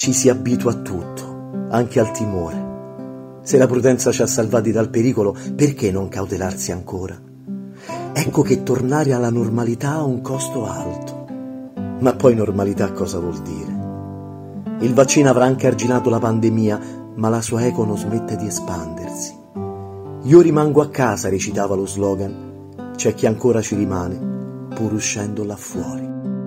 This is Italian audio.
Ci si abitua a tutto, anche al timore. Se la prudenza ci ha salvati dal pericolo, perché non cautelarsi ancora? Ecco che tornare alla normalità ha un costo alto. Ma poi normalità cosa vuol dire? Il vaccino avrà anche arginato la pandemia, ma la sua eco non smette di espandersi. Io rimango a casa, recitava lo slogan. C'è chi ancora ci rimane, pur uscendo là fuori.